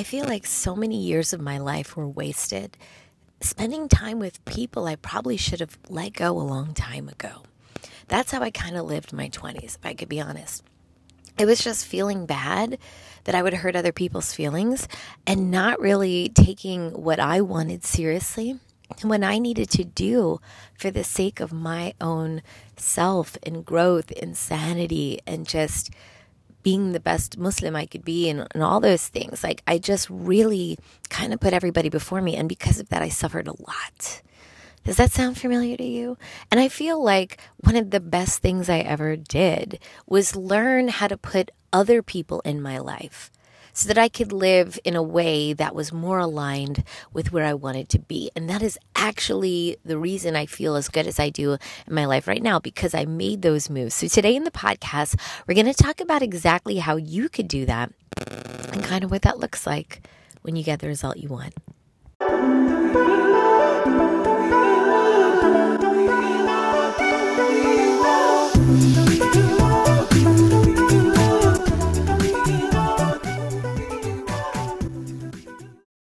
I feel like so many years of my life were wasted spending time with people I probably should have let go a long time ago. That's how I kind of lived my 20s, if I could be honest. It was just feeling bad that I would hurt other people's feelings and not really taking what I wanted seriously and what I needed to do for the sake of my own self and growth and sanity and just being the best Muslim I could be and, and all those things. Like, I just really kind of put everybody before me. And because of that, I suffered a lot. Does that sound familiar to you? And I feel like one of the best things I ever did was learn how to put other people in my life so that I could live in a way that was more aligned with where I wanted to be. And that is actually the reason I feel as good as I do in my life right now because I made those moves. So today in the podcast, we're going to talk about exactly how you could do that and kind of what that looks like when you get the result you want.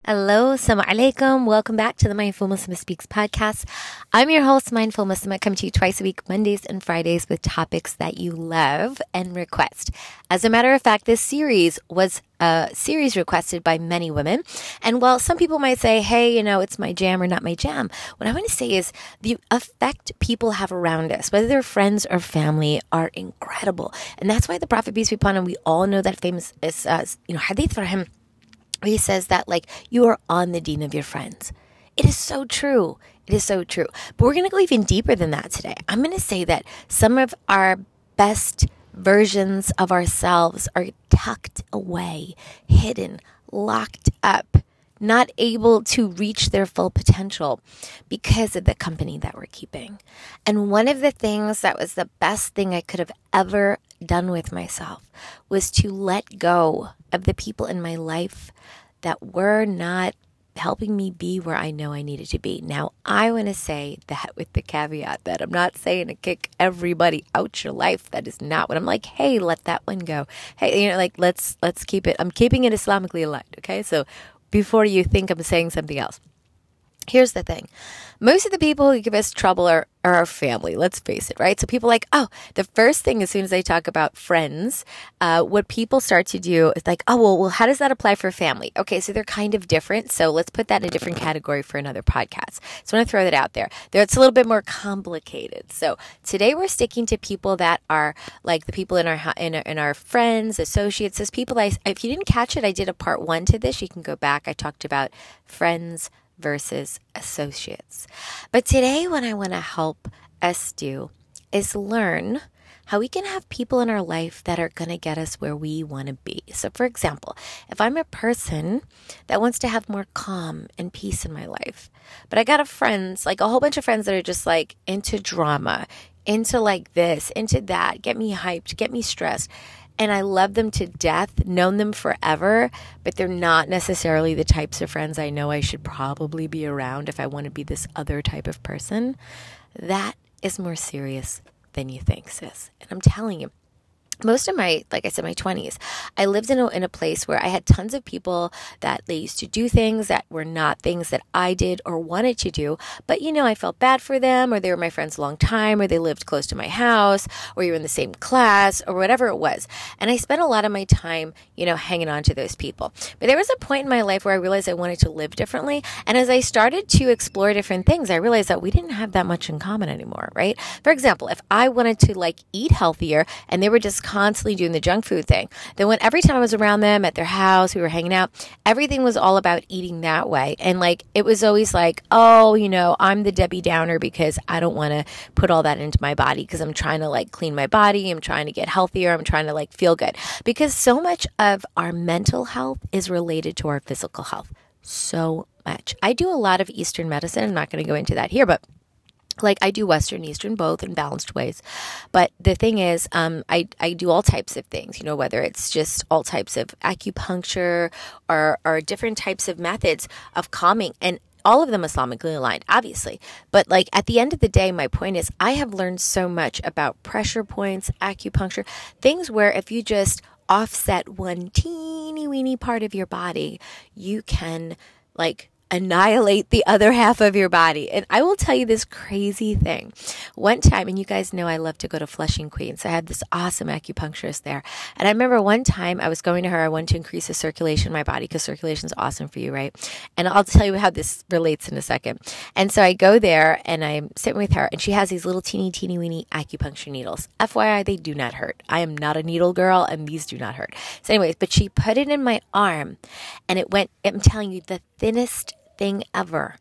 Hello, assalamu alaikum. Welcome back to the Mindful Muslim Speaks podcast. I'm your host, Mindful Muslim. I come to you twice a week, Mondays and Fridays, with topics that you love and request. As a matter of fact, this series was a series requested by many women. And while some people might say, hey, you know, it's my jam or not my jam, what I want to say is the effect people have around us, whether they're friends or family, are incredible. And that's why the Prophet, peace be upon him, we all know that famous, uh, you know, hadith for him he says that like you are on the deen of your friends. It is so true. It is so true. But we're going to go even deeper than that today. I'm going to say that some of our best versions of ourselves are tucked away, hidden, locked up, not able to reach their full potential because of the company that we're keeping. And one of the things that was the best thing I could have ever done with myself was to let go of the people in my life that were not helping me be where I know I needed to be. Now, I want to say that with the caveat that I'm not saying to kick everybody out your life. That is not what I'm like. Hey, let that one go. Hey, you know, like let's let's keep it. I'm keeping it Islamically aligned. Okay, so before you think I'm saying something else. Here's the thing. Most of the people who give us trouble are, are our family, let's face it, right? So people like, oh, the first thing as soon as they talk about friends, uh, what people start to do is like, oh, well, well, how does that apply for family? Okay, so they're kind of different. So let's put that in a different category for another podcast. So I want to throw that out there. There, it's a little bit more complicated. So today we're sticking to people that are like the people in our in in our friends, associates, as people. I, if you didn't catch it, I did a part one to this. You can go back. I talked about friends versus associates. But today, what I want to help us do is learn how we can have people in our life that are going to get us where we want to be. So, for example, if I'm a person that wants to have more calm and peace in my life, but I got a friends, like a whole bunch of friends that are just like into drama, into like this, into that, get me hyped, get me stressed and I love them to death, known them forever, but they're not necessarily the types of friends I know I should probably be around if I want to be this other type of person. That is more serious than you think, sis. And I'm telling you, most of my like i said my 20s i lived in a, in a place where i had tons of people that they used to do things that were not things that i did or wanted to do. But you know i felt bad for them or they were my friends a long time or they lived close to my house or you were in the same class or whatever it was. And i spent a lot of my time you know hanging on to those people. But there was a point in my life where i realized i wanted to live differently. And as i started to explore different things i realized that we didn't have that much in common anymore right? For example if i wanted to like eat healthier and they were just constantly doing the junk food thing. Then when every time I was around them at their house, we were hanging out, everything was all about eating that way. And like it was always like, oh, you know, I'm the Debbie Downer because I don't want to put all that into my body because I'm trying to like clean my body, I'm trying to get healthier, I'm trying to like feel good. Because so much of our mental health is related to our physical health. So much. I do a lot of Eastern medicine. I'm not going to go into that here, but like I do Western, Eastern, both in balanced ways. But the thing is, um, I, I do all types of things, you know, whether it's just all types of acupuncture or, or different types of methods of calming and all of them Islamically aligned, obviously. But like at the end of the day, my point is I have learned so much about pressure points, acupuncture, things where if you just offset one teeny weeny part of your body, you can like annihilate the other half of your body. And I will tell you this crazy thing. One time, and you guys know I love to go to Flushing, Queens. I had this awesome acupuncturist there. And I remember one time I was going to her, I wanted to increase the circulation in my body because circulation is awesome for you, right? And I'll tell you how this relates in a second. And so I go there and I'm sitting with her, and she has these little teeny, teeny, weeny acupuncture needles. FYI, they do not hurt. I am not a needle girl, and these do not hurt. So, anyways, but she put it in my arm, and it went, I'm telling you, the thinnest thing ever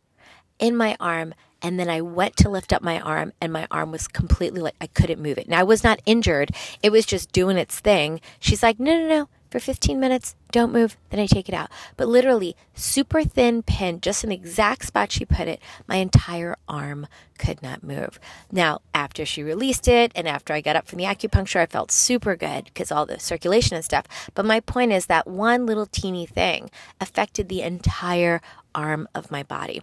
in my arm. And then I went to lift up my arm, and my arm was completely like I couldn't move it. Now, I was not injured, it was just doing its thing. She's like, no, no, no, for 15 minutes, don't move. Then I take it out. But literally, super thin pin, just an exact spot she put it, my entire arm could not move. Now, after she released it, and after I got up from the acupuncture, I felt super good because all the circulation and stuff. But my point is that one little teeny thing affected the entire arm of my body.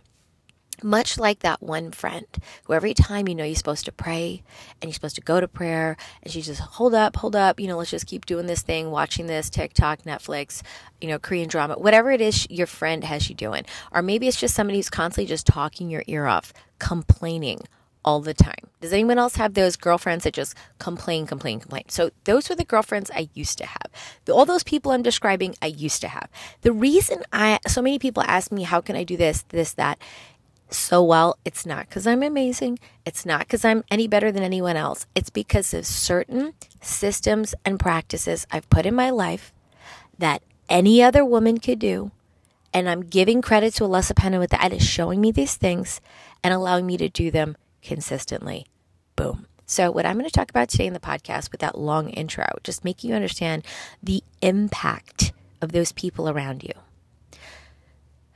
Much like that one friend who every time you know you're supposed to pray and you're supposed to go to prayer and she just hold up, hold up, you know, let's just keep doing this thing, watching this TikTok, Netflix, you know, Korean drama, whatever it is your friend has you doing. Or maybe it's just somebody who's constantly just talking your ear off, complaining all the time. Does anyone else have those girlfriends that just complain, complain, complain? So those were the girlfriends I used to have. All those people I'm describing, I used to have. The reason I, so many people ask me, how can I do this, this, that? So well, it's not because I'm amazing. It's not because I'm any better than anyone else. It's because of certain systems and practices I've put in my life that any other woman could do. And I'm giving credit to Alessa Penna with that is showing me these things and allowing me to do them consistently. Boom. So, what I'm going to talk about today in the podcast with that long intro, just making you understand the impact of those people around you.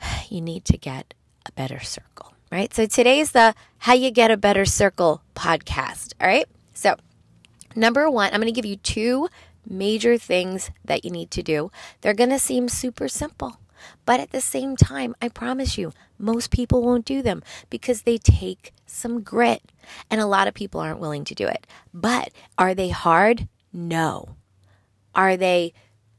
You need to get a better circle, right? So, today is the How You Get a Better Circle podcast. All right. So, number one, I'm going to give you two major things that you need to do. They're going to seem super simple. But at the same time, I promise you, most people won't do them because they take some grit. And a lot of people aren't willing to do it. But are they hard? No. Are they,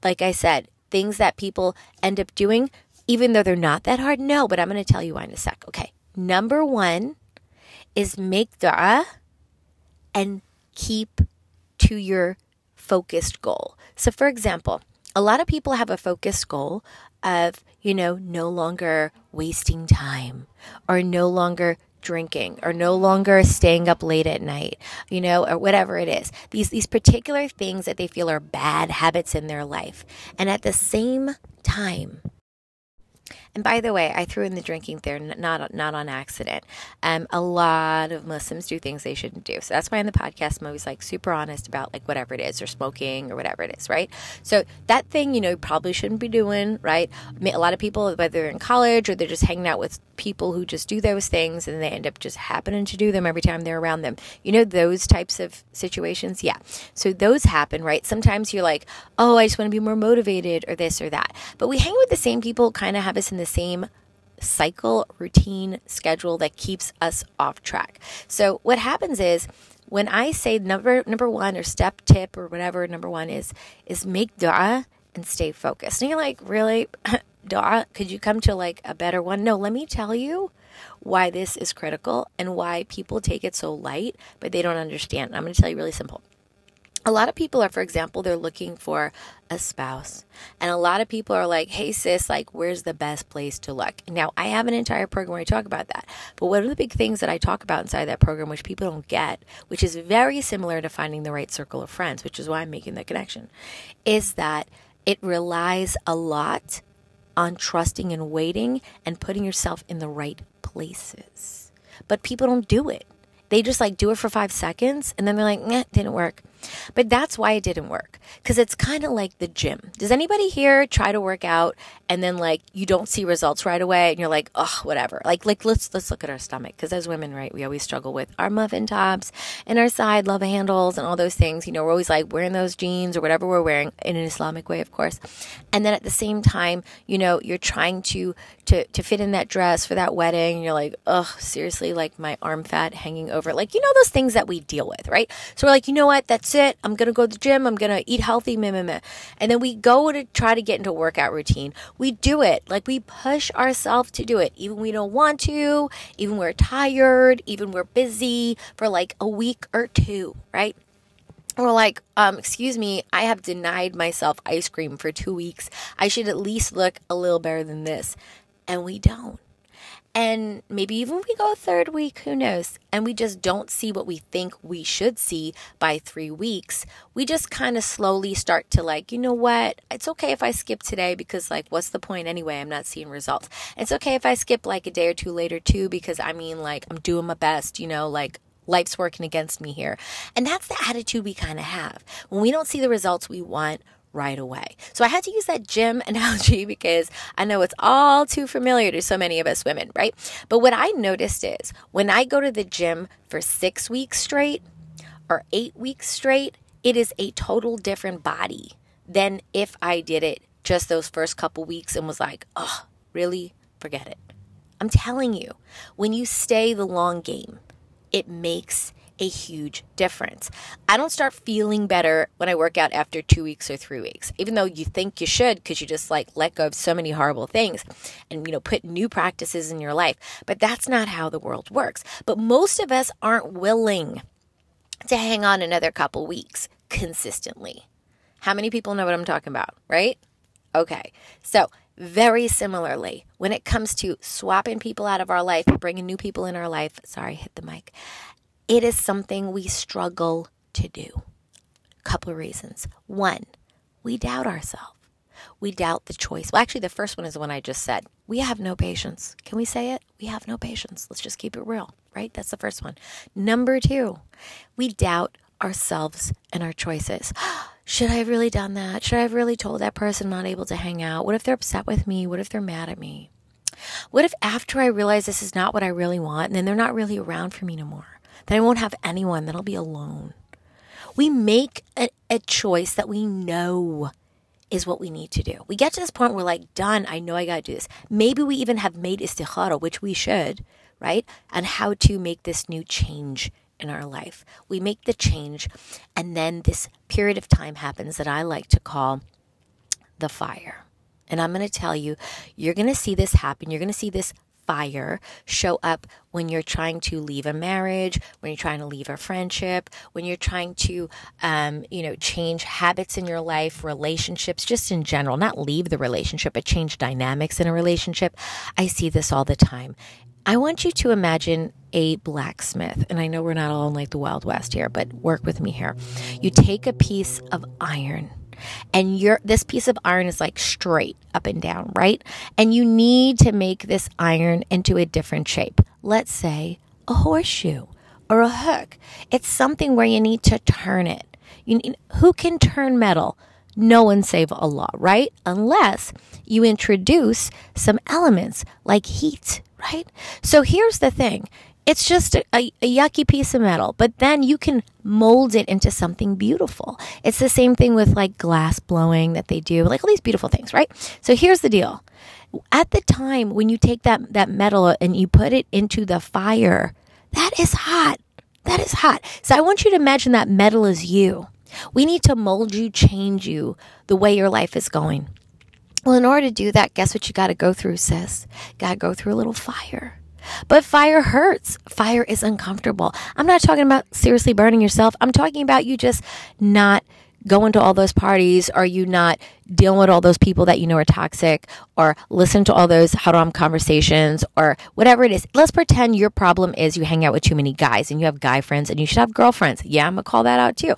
like I said, things that people end up doing, even though they're not that hard? No, but I'm going to tell you why in a sec. Okay. Number one is make dua and keep to your focused goal. So, for example, a lot of people have a focused goal of, you know, no longer wasting time or no longer drinking or no longer staying up late at night, you know, or whatever it is. These these particular things that they feel are bad habits in their life. And at the same time, and by the way, I threw in the drinking there, not not on accident. Um, a lot of Muslims do things they shouldn't do, so that's why in the podcast I'm always like super honest about like whatever it is, or smoking or whatever it is, right? So that thing, you know, you probably shouldn't be doing, right? A lot of people, whether they're in college or they're just hanging out with people who just do those things and they end up just happening to do them every time they're around them. You know, those types of situations, yeah. So those happen, right? Sometimes you're like, oh, I just want to be more motivated or this or that, but we hang with the same people, kind of have us in the the same cycle, routine, schedule that keeps us off track. So what happens is when I say number number one or step tip or whatever number one is is make dua and stay focused. And you're like, really? dua? Could you come to like a better one? No, let me tell you why this is critical and why people take it so light, but they don't understand. I'm going to tell you really simple a lot of people are, for example, they're looking for a spouse. And a lot of people are like, hey, sis, like, where's the best place to look? Now, I have an entire program where I talk about that. But one of the big things that I talk about inside that program, which people don't get, which is very similar to finding the right circle of friends, which is why I'm making the connection, is that it relies a lot on trusting and waiting and putting yourself in the right places. But people don't do it. They just like do it for five seconds and then they're like, eh, didn't work. But that's why it didn't work. Because it's kind of like the gym. Does anybody here try to work out and then like you don't see results right away and you're like, oh, whatever. Like like let's let's look at our stomach. Because as women, right, we always struggle with our muffin tops and our side love handles and all those things. You know, we're always like wearing those jeans or whatever we're wearing in an Islamic way, of course. And then at the same time, you know, you're trying to to to fit in that dress for that wedding. you're like, oh, seriously, like my arm fat hanging over. Like, you know those things that we deal with, right? So we're like, you know what? That's it. I'm going to go to the gym. I'm going to eat healthy. Meh, meh, meh. And then we go to try to get into a workout routine. We do it. Like we push ourselves to do it. Even we don't want to, even we're tired, even we're busy for like a week or two, right? We're like, um, excuse me, I have denied myself ice cream for two weeks. I should at least look a little better than this. And we don't. And maybe even we go third week, who knows? And we just don't see what we think we should see by three weeks. We just kind of slowly start to like, you know what? It's okay if I skip today because, like, what's the point anyway? I'm not seeing results. It's okay if I skip like a day or two later too because I mean, like, I'm doing my best, you know, like, life's working against me here. And that's the attitude we kind of have. When we don't see the results we want, right away. So I had to use that gym analogy because I know it's all too familiar to so many of us women, right? But what I noticed is when I go to the gym for six weeks straight or eight weeks straight, it is a total different body than if I did it just those first couple weeks and was like, oh, really? Forget it. I'm telling you, when you stay the long game, it makes a huge difference. I don't start feeling better when I work out after two weeks or three weeks, even though you think you should because you just like let go of so many horrible things and, you know, put new practices in your life. But that's not how the world works. But most of us aren't willing to hang on another couple weeks consistently. How many people know what I'm talking about, right? Okay. So, very similarly, when it comes to swapping people out of our life, bringing new people in our life, sorry, hit the mic, it is something we struggle to do. A couple of reasons. One, we doubt ourselves. We doubt the choice. Well, actually, the first one is the one I just said. We have no patience. Can we say it? We have no patience. Let's just keep it real, right? That's the first one. Number two, we doubt ourselves and our choices. Should I have really done that? Should I have really told that person I'm not able to hang out? What if they're upset with me? What if they're mad at me? What if after I realize this is not what I really want and then they're not really around for me no more? Then I won't have anyone, then I'll be alone. We make a, a choice that we know is what we need to do. We get to this point we're like, done, I know I got to do this. Maybe we even have made istikhara, which we should, right? On how to make this new change in our life. We make the change, and then this period of time happens that I like to call the fire. And I'm going to tell you, you're going to see this happen. You're going to see this fire show up when you're trying to leave a marriage, when you're trying to leave a friendship, when you're trying to, um, you know, change habits in your life, relationships, just in general, not leave the relationship, but change dynamics in a relationship. I see this all the time. I want you to imagine a blacksmith, and I know we're not all in like the Wild West here, but work with me here. You take a piece of iron and your this piece of iron is like straight up and down, right? And you need to make this iron into a different shape. Let's say a horseshoe or a hook. It's something where you need to turn it. You need, who can turn metal? No one save Allah, right? Unless you introduce some elements like heat, right? So here's the thing it's just a, a, a, yucky piece of metal, but then you can mold it into something beautiful. It's the same thing with like glass blowing that they do, like all these beautiful things, right? So here's the deal. At the time when you take that, that metal and you put it into the fire, that is hot. That is hot. So I want you to imagine that metal is you. We need to mold you, change you the way your life is going. Well, in order to do that, guess what you got to go through, sis? Got to go through a little fire. But fire hurts. Fire is uncomfortable. I'm not talking about seriously burning yourself. I'm talking about you just not going to all those parties or you not dealing with all those people that you know are toxic or listen to all those haram conversations or whatever it is. Let's pretend your problem is you hang out with too many guys and you have guy friends and you should have girlfriends. Yeah, I'm going to call that out too.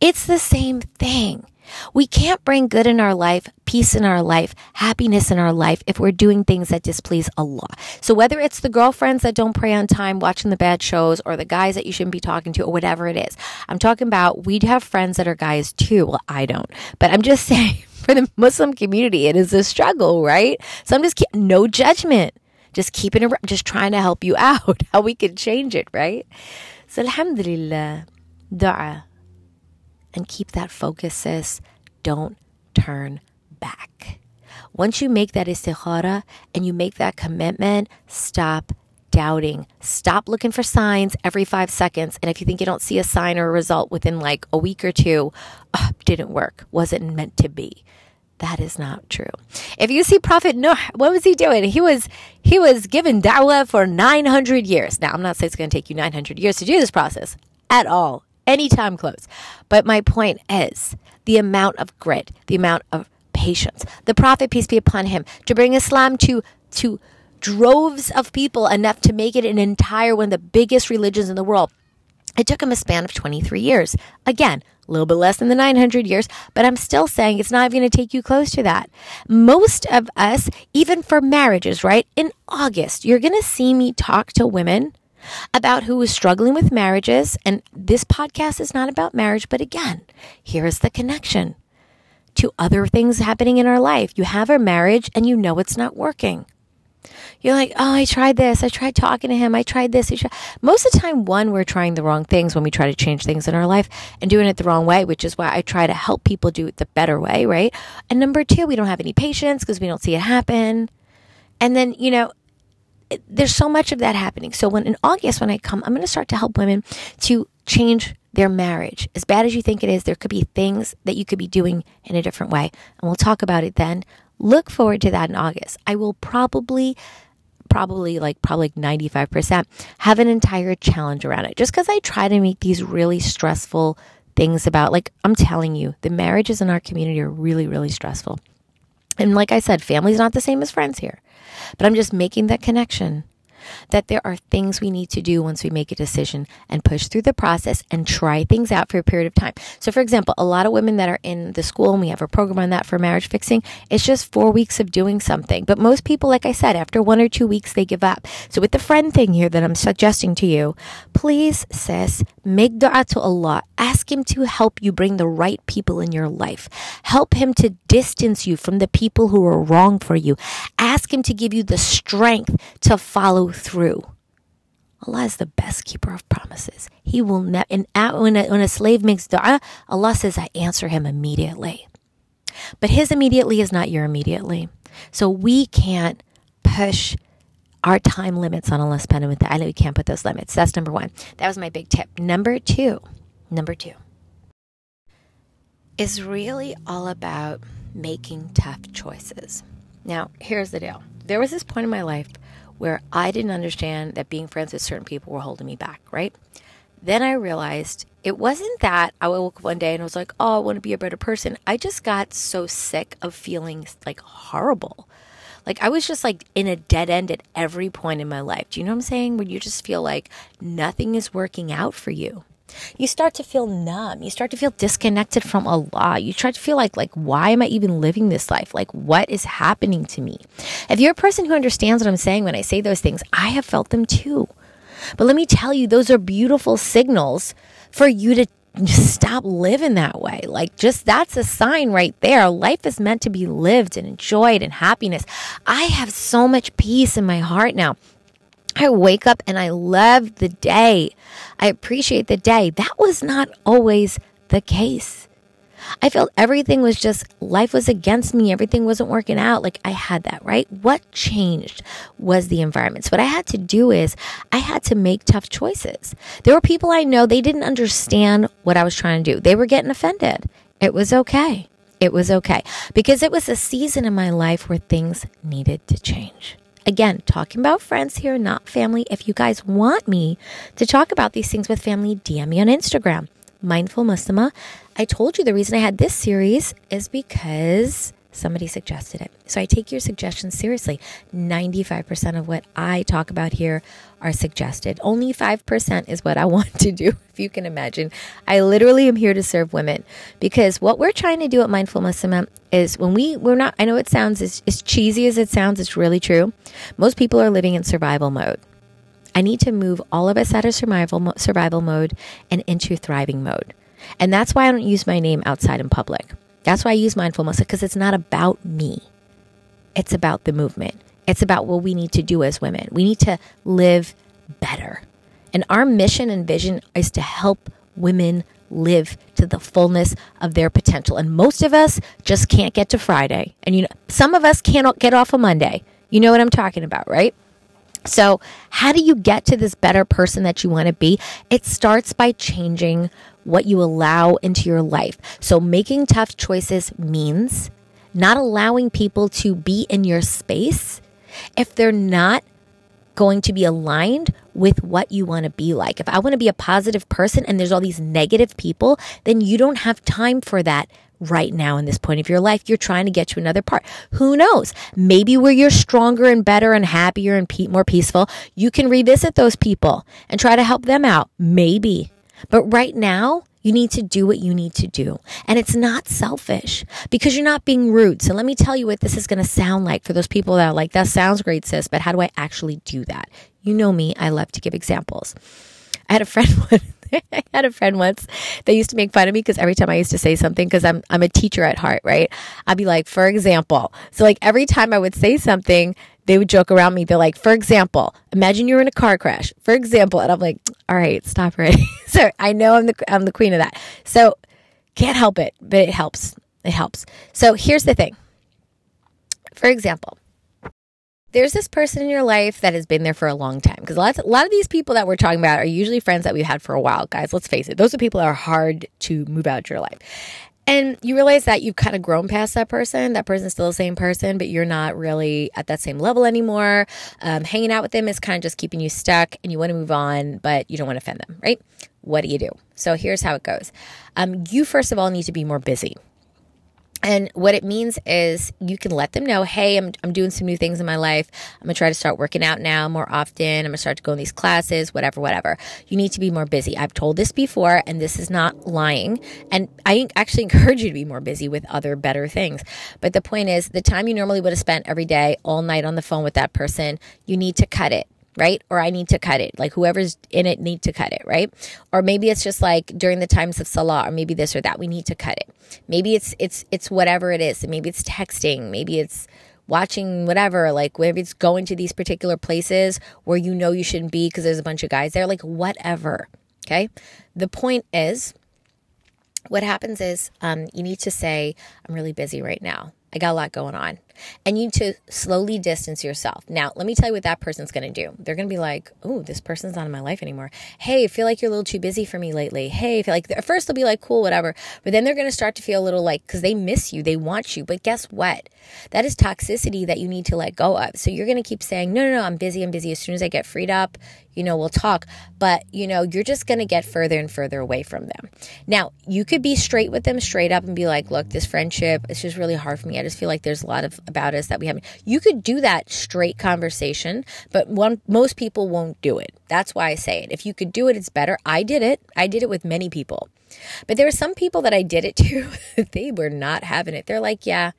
It's the same thing. We can't bring good in our life, peace in our life, happiness in our life if we're doing things that displease Allah. So whether it's the girlfriends that don't pray on time, watching the bad shows, or the guys that you shouldn't be talking to, or whatever it is, I'm talking about we have friends that are guys too. Well, I don't, but I'm just saying for the Muslim community, it is a struggle, right? So I'm just no judgment, just keeping it, just trying to help you out how we can change it, right? So Alhamdulillah, dua and keep that focus, sis. Don't turn back. Once you make that istikhara and you make that commitment, stop doubting. Stop looking for signs every five seconds. And if you think you don't see a sign or a result within like a week or two, oh, didn't work, wasn't meant to be. That is not true. If you see Prophet Noah, what was he doing? He was he was given dawah for 900 years. Now, I'm not saying it's going to take you 900 years to do this process at all, anytime close. But my point is the amount of grit, the amount of patience. The Prophet, peace be upon him, to bring Islam to to droves of people enough to make it an entire one of the biggest religions in the world. It took him a span of 23 years. Again, a little bit less than the 900 years, but I'm still saying it's not even going to take you close to that. Most of us, even for marriages, right? In August, you're going to see me talk to women about who is struggling with marriages. And this podcast is not about marriage, but again, here is the connection to other things happening in our life. You have a marriage and you know it's not working. You're like, oh, I tried this. I tried talking to him. I tried this. I tried. Most of the time, one, we're trying the wrong things when we try to change things in our life and doing it the wrong way, which is why I try to help people do it the better way, right? And number two, we don't have any patience because we don't see it happen. And then, you know, there's so much of that happening. So when in August, when I come, I'm going to start to help women to change their marriage. As bad as you think it is, there could be things that you could be doing in a different way. And we'll talk about it then. Look forward to that in August. I will probably probably like probably 95% have an entire challenge around it just because I try to make these really stressful things about like I'm telling you the marriages in our community are really really stressful. And like I said, family's not the same as friends here. But I'm just making that connection that there are things we need to do once we make a decision and push through the process and try things out for a period of time. So, for example, a lot of women that are in the school, and we have a program on that for marriage fixing, it's just four weeks of doing something. But most people, like I said, after one or two weeks, they give up. So, with the friend thing here that I'm suggesting to you, please, sis, make dua to Allah. Ask Him to help you bring the right people in your life. Help Him to distance you from the people who are wrong for you. Ask Him to give you the strength to follow through. Allah is the best keeper of promises. He will never, and when a, when a slave makes dua, Allah says, I answer him immediately. But his immediately is not your immediately. So we can't push our time limits on Allah subhanahu wa ta'ala. We can't put those limits. That's number one. That was my big tip. Number two, number two is really all about making tough choices. Now, here's the deal. There was this point in my life where I didn't understand that being friends with certain people were holding me back, right? Then I realized it wasn't that I woke up one day and I was like, oh, I want to be a better person. I just got so sick of feeling like horrible. Like I was just like in a dead end at every point in my life. Do you know what I'm saying? When you just feel like nothing is working out for you you start to feel numb. You start to feel disconnected from Allah. You start to feel like, like, why am I even living this life? Like, what is happening to me? If you're a person who understands what I'm saying when I say those things, I have felt them too. But let me tell you, those are beautiful signals for you to just stop living that way. Like, just that's a sign right there. Life is meant to be lived and enjoyed and happiness. I have so much peace in my heart now. I wake up and I love the day. I appreciate the day. That was not always the case. I felt everything was just, life was against me. Everything wasn't working out. Like I had that, right? What changed was the environment. So what I had to do is I had to make tough choices. There were people I know, they didn't understand what I was trying to do. They were getting offended. It was okay. It was okay because it was a season in my life where things needed to change. Again, talking about friends here, not family. If you guys want me to talk about these things with family, DM me on Instagram. Mindful Muslima. I told you the reason I had this series is because somebody suggested it. So I take your suggestions seriously. 95% of what I talk about here are suggested. Only 5% is what I want to do, if you can imagine. I literally am here to serve women because what we're trying to do at Mindful Muslima is when we, we're not, I know it sounds as, as cheesy as it sounds, it's really true. Most people are living in survival mode. I need to move all of us out of survival, survival mode and into thriving mode. And that's why I don't use my name outside in public. That's why I use mindful Muslim because it's not about me. It's about the movement. It's about what we need to do as women. We need to live better. And our mission and vision is to help women live to the fullness of their potential. And most of us just can't get to Friday. And you know, some of us cannot get off a Monday. You know what I'm talking about, right? So, how do you get to this better person that you want to be? It starts by changing what you allow into your life. So, making tough choices means not allowing people to be in your space if they're not going to be aligned with what you want to be like. If I want to be a positive person and there's all these negative people, then you don't have time for that right now in this point of your life. You're trying to get to another part. Who knows? Maybe where you're stronger and better and happier and pe- more peaceful, you can revisit those people and try to help them out. Maybe. But right now, you need to do what you need to do. And it's not selfish because you're not being rude. So let me tell you what this is going to sound like for those people that are like, that sounds great, sis, but how do I actually do that? You know me, I love to give examples. I had a friend I had a friend once that used to make fun of me because every time I used to say something, because I'm I'm a teacher at heart, right? I'd be like, for example. So like every time I would say something, they would joke around me. They're like, for example, imagine you're in a car crash. For example, and I'm like, all right, stop already. so I know I'm the I'm the queen of that. So can't help it, but it helps. It helps. So here's the thing. For example, there's this person in your life that has been there for a long time. Because a lot, of, a lot of these people that we're talking about are usually friends that we've had for a while guys. Let's face it those are people that are hard to move out of your life. And you realize that you've kind of grown past that person. That person's still the same person but you're not really at that same level anymore. Um, hanging out with them is kind of just keeping you stuck and you want to move on but you don't want to offend them right? What do you do? So here's how it goes. Um, you first of all need to be more busy and what it means is you can let them know, hey, I'm, I'm doing some new things in my life. I'm to try to start working out now more often. I'm to start to go in these classes, whatever, whatever. You need to be more busy. I've told this before, and this is not lying. And I actually encourage you to be more busy with other better things. But the point is, the time you normally would have spent every day, all night on the phone with that person, you need to cut it right? Or I need to cut it. Like whoever's in it need to cut it, right? Or maybe it's just like during the times of salah or maybe this or that we need to cut it. Maybe it's it's it's whatever it is. Maybe it's texting, maybe it's watching whatever, like maybe it's going to these particular places where you know you shouldn't be because there's a bunch of guys there, like whatever. Okay? The point is what happens is um, you need to say, I'm really busy right now. I got a lot going on and you need to slowly distance yourself. Now, let me tell you what that person's going to do. They're going to be like, "Oh, this person's not in my life anymore. Hey, I feel like you're a little too busy for me lately. Hey, feel like at first they'll be like, cool, whatever, but then they're going to start to feel a little like because they miss you, they want you. But guess what? That is toxicity that you need to let go of. So you're going to keep saying, no, no, no, I'm busy, I'm busy. As soon as I get freed up, you know, we'll talk. But, you know, you're just going to get further and further away from them. Now, you could be straight with them, straight up, and be like, look, this friendship, it's just really hard for me. I just feel like there's a lot of about us that we haven't. You could do that straight conversation, but one, most people won't do it. That's why I say it. If you could do it, it's better. I did it. I did it with many people. But there were some people that I did it to, they were not having it. They're like, yeah,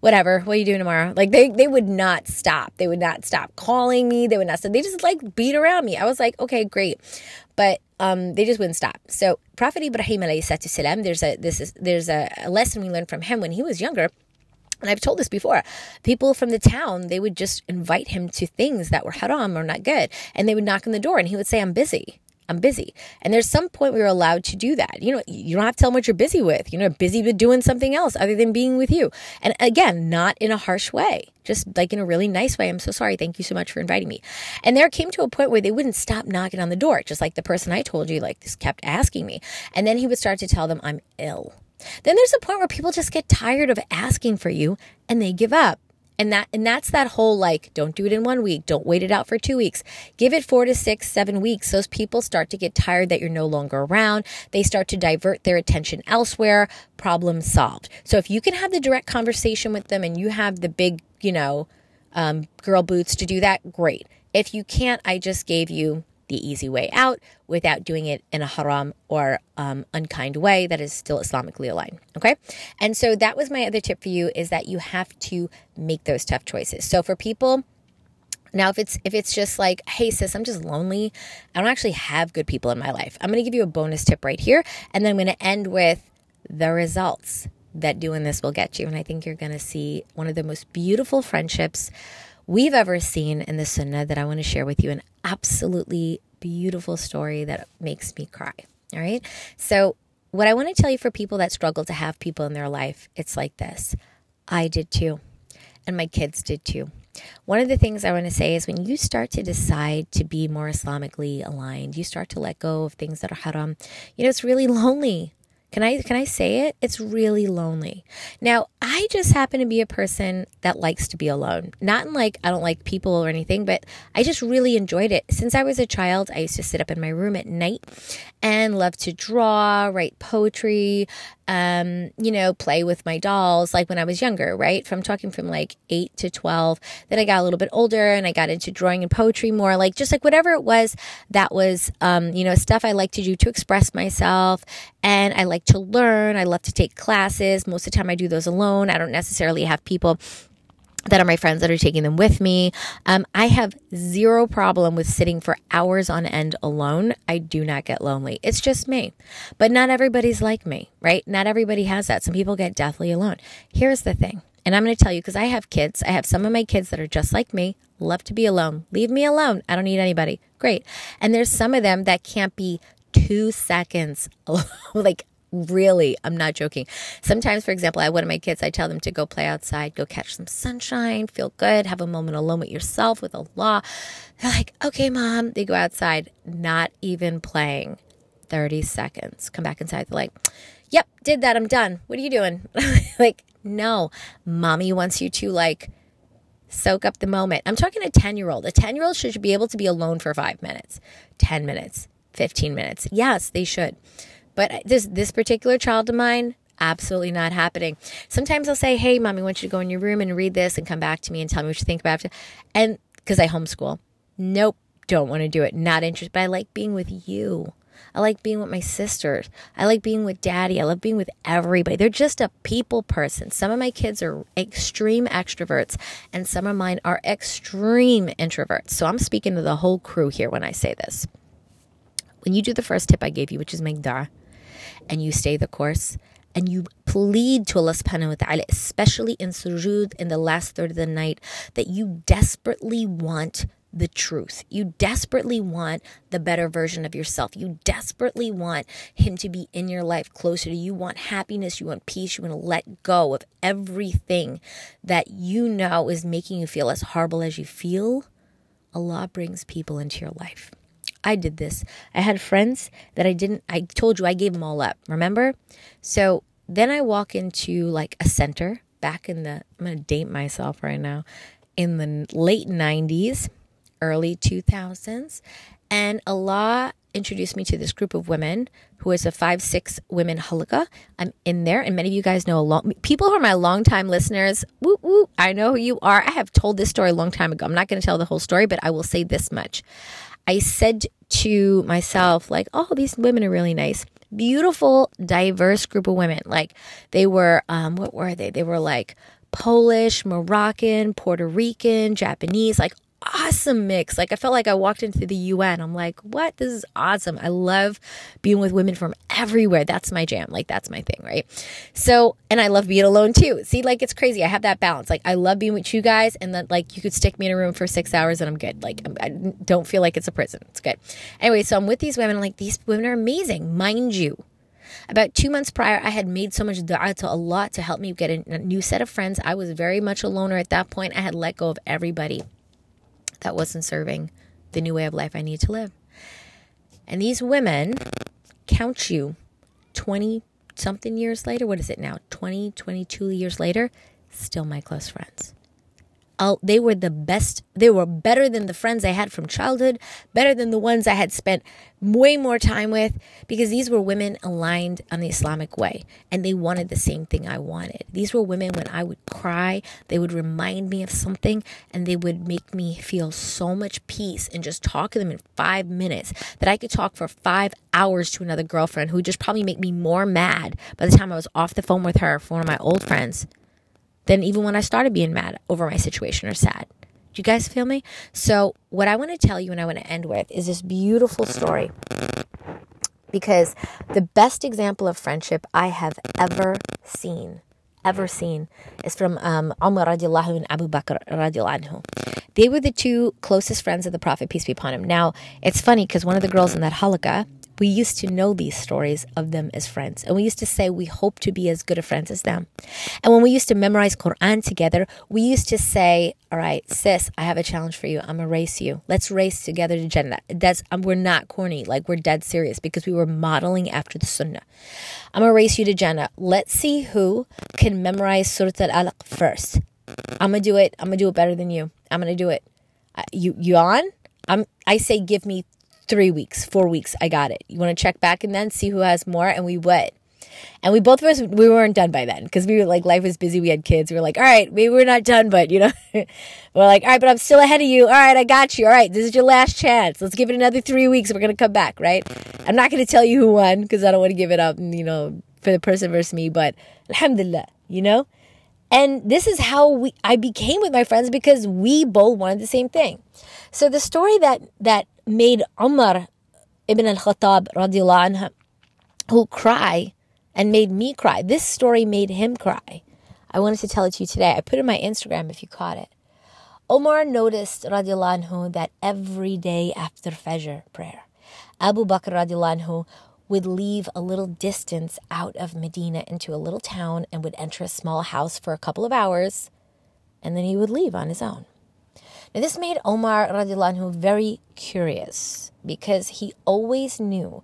whatever, what are you doing tomorrow? Like they, they would not stop. They would not stop calling me. They would not stop. They just like beat around me. I was like, okay, great. But um, they just wouldn't stop. So Prophet Ibrahim alayhi salam, there's a this is there's a, a lesson we learned from him when he was younger. And I've told this before. People from the town, they would just invite him to things that were haram or not good. And they would knock on the door and he would say, I'm busy. I'm busy. And there's some point we are allowed to do that. You know, you don't have to tell them what you're busy with. You know, busy with doing something else other than being with you. And again, not in a harsh way, just like in a really nice way. I'm so sorry. Thank you so much for inviting me. And there came to a point where they wouldn't stop knocking on the door, just like the person I told you, like this kept asking me. And then he would start to tell them, I'm ill. Then there's a point where people just get tired of asking for you and they give up. And that and that's that whole like don't do it in one week, don't wait it out for 2 weeks. Give it 4 to 6, 7 weeks. Those people start to get tired that you're no longer around. They start to divert their attention elsewhere. Problem solved. So if you can have the direct conversation with them and you have the big, you know, um, girl boots to do that, great. If you can't, I just gave you the easy way out without doing it in a haram or um, unkind way that is still Islamically aligned. Okay. And so that was my other tip for you is that you have to make those tough choices. So for people, now if it's if it's just like, hey sis, I'm just lonely, I don't actually have good people in my life. I'm gonna give you a bonus tip right here, and then I'm gonna end with the results that doing this will get you. And I think you're gonna see one of the most beautiful friendships we've ever seen in the Sunnah that I want to share with you an absolutely beautiful story that makes me cry. All right. So, what I want to tell you for people that struggle to have people in their life, it's like this I did too, and my kids did too. one of the things I want to say is when you start to decide to be more Islamically aligned, you start to let go of things that are haram. You know, it's really lonely. Can I can I say it? It's really lonely. Now, I just happen to be a person that likes to be alone. Not in like I don't like people or anything, but I just really enjoyed it. Since I was a child, I used to sit up in my room at night and love to draw, write poetry, um, you know, play with my dolls like when I was younger, right? From talking from like 8 to 12. Then I got a little bit older and I got into drawing and poetry more, like just like whatever it was that was um, you know, stuff I like to do to express myself and I like to learn. I love to take classes. Most of the time I do those alone. I don't necessarily have people that are my friends that are taking them with me. Um, I have zero problem with sitting for hours on end alone. I do not get lonely. It's just me. But not everybody's like me, right? Not everybody has that. Some people get deathly alone. Here's the thing. And I'm going to tell you because I have kids. I have some of my kids that are just like me, love to be alone. Leave me alone. I don't need anybody. Great. And there's some of them that can't be two seconds like Really, I'm not joking. Sometimes, for example, I one of my kids, I tell them to go play outside, go catch some sunshine, feel good, have a moment alone with yourself, with Allah. They're like, okay, mom. They go outside, not even playing. 30 seconds. Come back inside. They're like, yep, did that. I'm done. What are you doing? like, no, mommy wants you to like soak up the moment. I'm talking a 10 year old. A 10 year old should be able to be alone for five minutes, 10 minutes, 15 minutes. Yes, they should. But this this particular child of mine, absolutely not happening. Sometimes I'll say, "Hey, mommy, I want you to go in your room and read this and come back to me and tell me what you think about it." And because I homeschool, nope, don't want to do it. Not interested. But I like being with you. I like being with my sisters. I like being with daddy. I love being with everybody. They're just a people person. Some of my kids are extreme extroverts, and some of mine are extreme introverts. So I'm speaking to the whole crew here when I say this. When you do the first tip I gave you, which is make dua, and you stay the course and you plead to Allah subhanahu wa ta'ala, especially in sujood in the last third of the night, that you desperately want the truth. You desperately want the better version of yourself. You desperately want Him to be in your life closer to you. You want happiness. You want peace. You want to let go of everything that you know is making you feel as horrible as you feel. Allah brings people into your life. I did this. I had friends that I didn't, I told you I gave them all up, remember? So then I walk into like a center back in the, I'm going to date myself right now, in the late 90s, early 2000s. And Allah introduced me to this group of women who is a five, six women halaqa. I'm in there, and many of you guys know a long people who are my longtime listeners. Woo woo! I know who you are. I have told this story a long time ago. I'm not going to tell the whole story, but I will say this much. I said to myself, like, oh, these women are really nice. Beautiful, diverse group of women. Like, they were, um, what were they? They were like Polish, Moroccan, Puerto Rican, Japanese, like awesome mix. Like I felt like I walked into the UN. I'm like, what? This is awesome. I love being with women from everywhere. That's my jam. Like that's my thing, right? So, and I love being alone too. See, like it's crazy. I have that balance. Like I love being with you guys, and then like you could stick me in a room for six hours and I'm good. Like I'm, I don't feel like it's a prison. It's good. Anyway, so I'm with these women. I'm like, these women are amazing, mind you. About two months prior, I had made so much dua to Allah to help me get a, a new set of friends. I was very much a loner at that point. I had let go of everybody that wasn't serving the new way of life I need to live. And these women count you 20 something years later. What is it now? 20, 22 years later, still my close friends. They were the best. They were better than the friends I had from childhood, better than the ones I had spent way more time with, because these were women aligned on the Islamic way and they wanted the same thing I wanted. These were women when I would cry, they would remind me of something and they would make me feel so much peace and just talk to them in five minutes that I could talk for five hours to another girlfriend who would just probably make me more mad by the time I was off the phone with her for one of my old friends than even when I started being mad over my situation or sad. Do you guys feel me? So, what I want to tell you and I want to end with is this beautiful story. Because the best example of friendship I have ever seen, ever seen, is from um, Umar radiallahu and Abu Bakr radiallahu anhu. They were the two closest friends of the Prophet, peace be upon him. Now, it's funny because one of the girls in that halaqa we used to know these stories of them as friends. And we used to say we hope to be as good of friends as them. And when we used to memorize Quran together, we used to say, All right, sis, I have a challenge for you. I'm to race you. Let's race together to Jannah. That's, um, we're not corny. Like, we're dead serious because we were modeling after the Sunnah. I'm to race you to Jannah. Let's see who can memorize Surah Al Alaq first. I'm to do it. I'm to do it better than you. I'm to do it. Uh, you, you on? I'm, I say, give me three weeks, four weeks. I got it. You want to check back and then see who has more? And we would. And we both of us, we weren't done by then because we were like, life was busy. We had kids. We were like, all right, maybe we're not done, but you know, we're like, all right, but I'm still ahead of you. All right, I got you. All right, this is your last chance. Let's give it another three weeks. We're going to come back, right? I'm not going to tell you who won because I don't want to give it up, you know, for the person versus me, but alhamdulillah, you know? And this is how we I became with my friends because we both wanted the same thing. So the story that that made Umar ibn al-Khattab radiallahu anha who cry and made me cry. This story made him cry. I wanted to tell it to you today. I put it in my Instagram if you caught it. Omar noticed radiallahu anhu that every day after Fajr prayer, Abu Bakr radiallahu anhu would leave a little distance out of Medina into a little town and would enter a small house for a couple of hours, and then he would leave on his own. Now, this made Omar radiallahu very curious because he always knew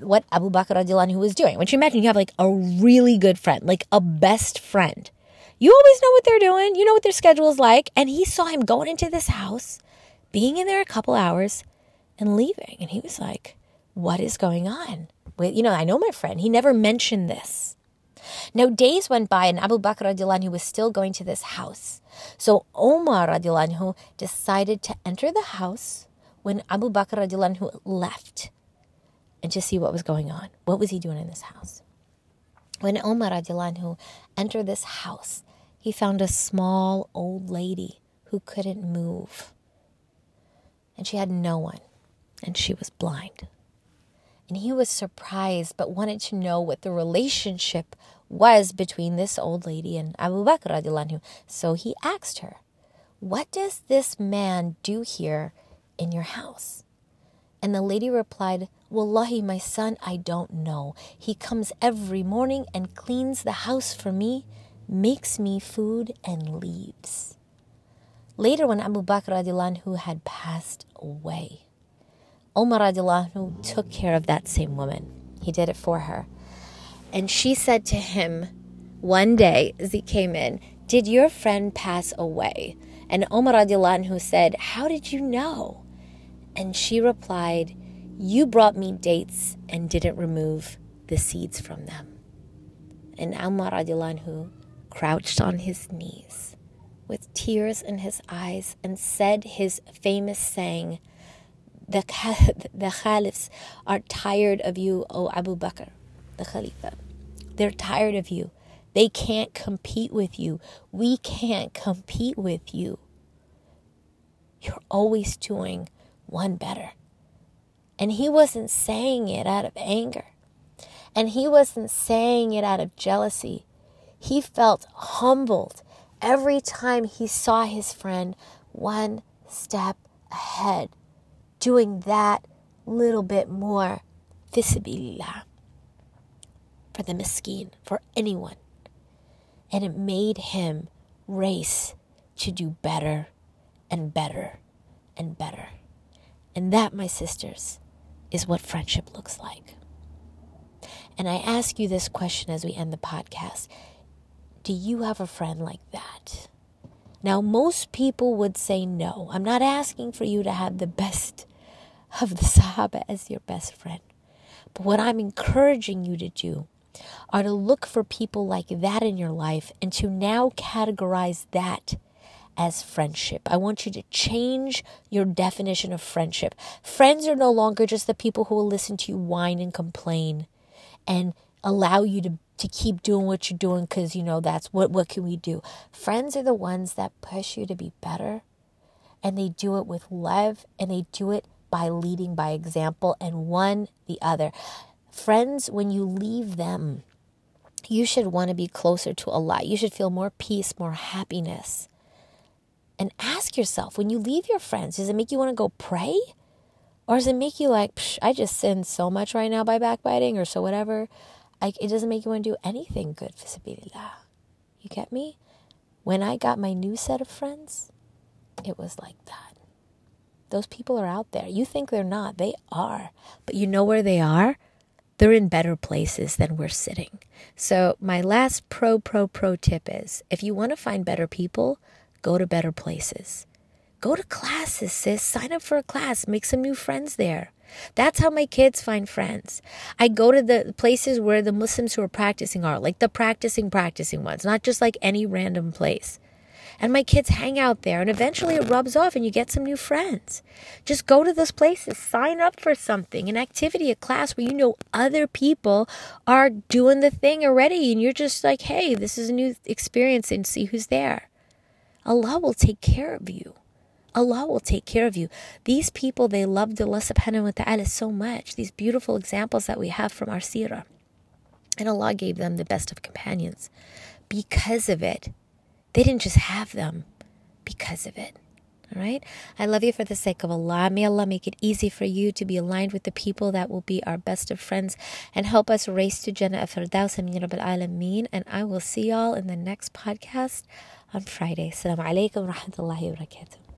what Abu Bakr radiallahu was doing. When you imagine you have like a really good friend, like a best friend, you always know what they're doing, you know what their schedule is like. And he saw him going into this house, being in there a couple hours, and leaving. And he was like, What is going on? With, you know, I know my friend. He never mentioned this. Now, days went by, and Abu Bakr radiallahu was still going to this house. So Omar radiallahu decided to enter the house when Abu Bakr radiallahu left and to see what was going on. What was he doing in this house? When Omar radiallahu entered this house, he found a small old lady who couldn't move. And she had no one, and she was blind. And he was surprised, but wanted to know what the relationship was between this old lady and Abu Bakr radiallahu. So he asked her, What does this man do here in your house? And the lady replied, Wallahi, my son, I don't know. He comes every morning and cleans the house for me, makes me food, and leaves. Later, when Abu Bakr radiallahu had passed away, Omar radiallahu took care of that same woman. He did it for her. And she said to him one day as he came in, Did your friend pass away? And Omar radiallahu said, How did you know? And she replied, You brought me dates and didn't remove the seeds from them. And Omar radiallahu crouched on his knees with tears in his eyes and said his famous saying, the, the caliphs are tired of you, O Abu Bakr, the Khalifa. They're tired of you. They can't compete with you. We can't compete with you. You're always doing one better. And he wasn't saying it out of anger. And he wasn't saying it out of jealousy. He felt humbled every time he saw his friend one step ahead doing that little bit more fisabilillah for the miskeen, for anyone. And it made him race to do better and better and better. And that, my sisters, is what friendship looks like. And I ask you this question as we end the podcast Do you have a friend like that? Now, most people would say no. I'm not asking for you to have the best of the Sahaba as your best friend. But what I'm encouraging you to do are to look for people like that in your life and to now categorize that as friendship. I want you to change your definition of friendship. Friends are no longer just the people who will listen to you whine and complain and allow you to to keep doing what you're doing cuz you know that's what what can we do? Friends are the ones that push you to be better and they do it with love and they do it by leading by example and one the other. Friends, when you leave them, you should want to be closer to Allah. You should feel more peace, more happiness. And ask yourself when you leave your friends, does it make you want to go pray? Or does it make you like, I just sin so much right now by backbiting or so whatever? It doesn't make you want to do anything good, You get me? When I got my new set of friends, it was like that. Those people are out there. You think they're not, they are. But you know where they are? They're in better places than we're sitting. So, my last pro, pro, pro tip is if you want to find better people, go to better places. Go to classes, sis. Sign up for a class. Make some new friends there. That's how my kids find friends. I go to the places where the Muslims who are practicing are, like the practicing, practicing ones, not just like any random place. And my kids hang out there, and eventually it rubs off and you get some new friends. Just go to those places, sign up for something, an activity, a class where you know other people are doing the thing already, and you're just like, hey, this is a new experience, and see who's there. Allah will take care of you. Allah will take care of you. These people, they loved Allah subhanahu wa ta'ala so much. These beautiful examples that we have from our seerah. And Allah gave them the best of companions. Because of it, they didn't just have them, because of it. All right? I love you for the sake of Allah. May Allah make it easy for you to be aligned with the people that will be our best of friends and help us race to Jannah Firdaus. Alameen. And I will see y'all in the next podcast on Friday. Assalamu alaikum wa rahmatullahi wa barakatuh.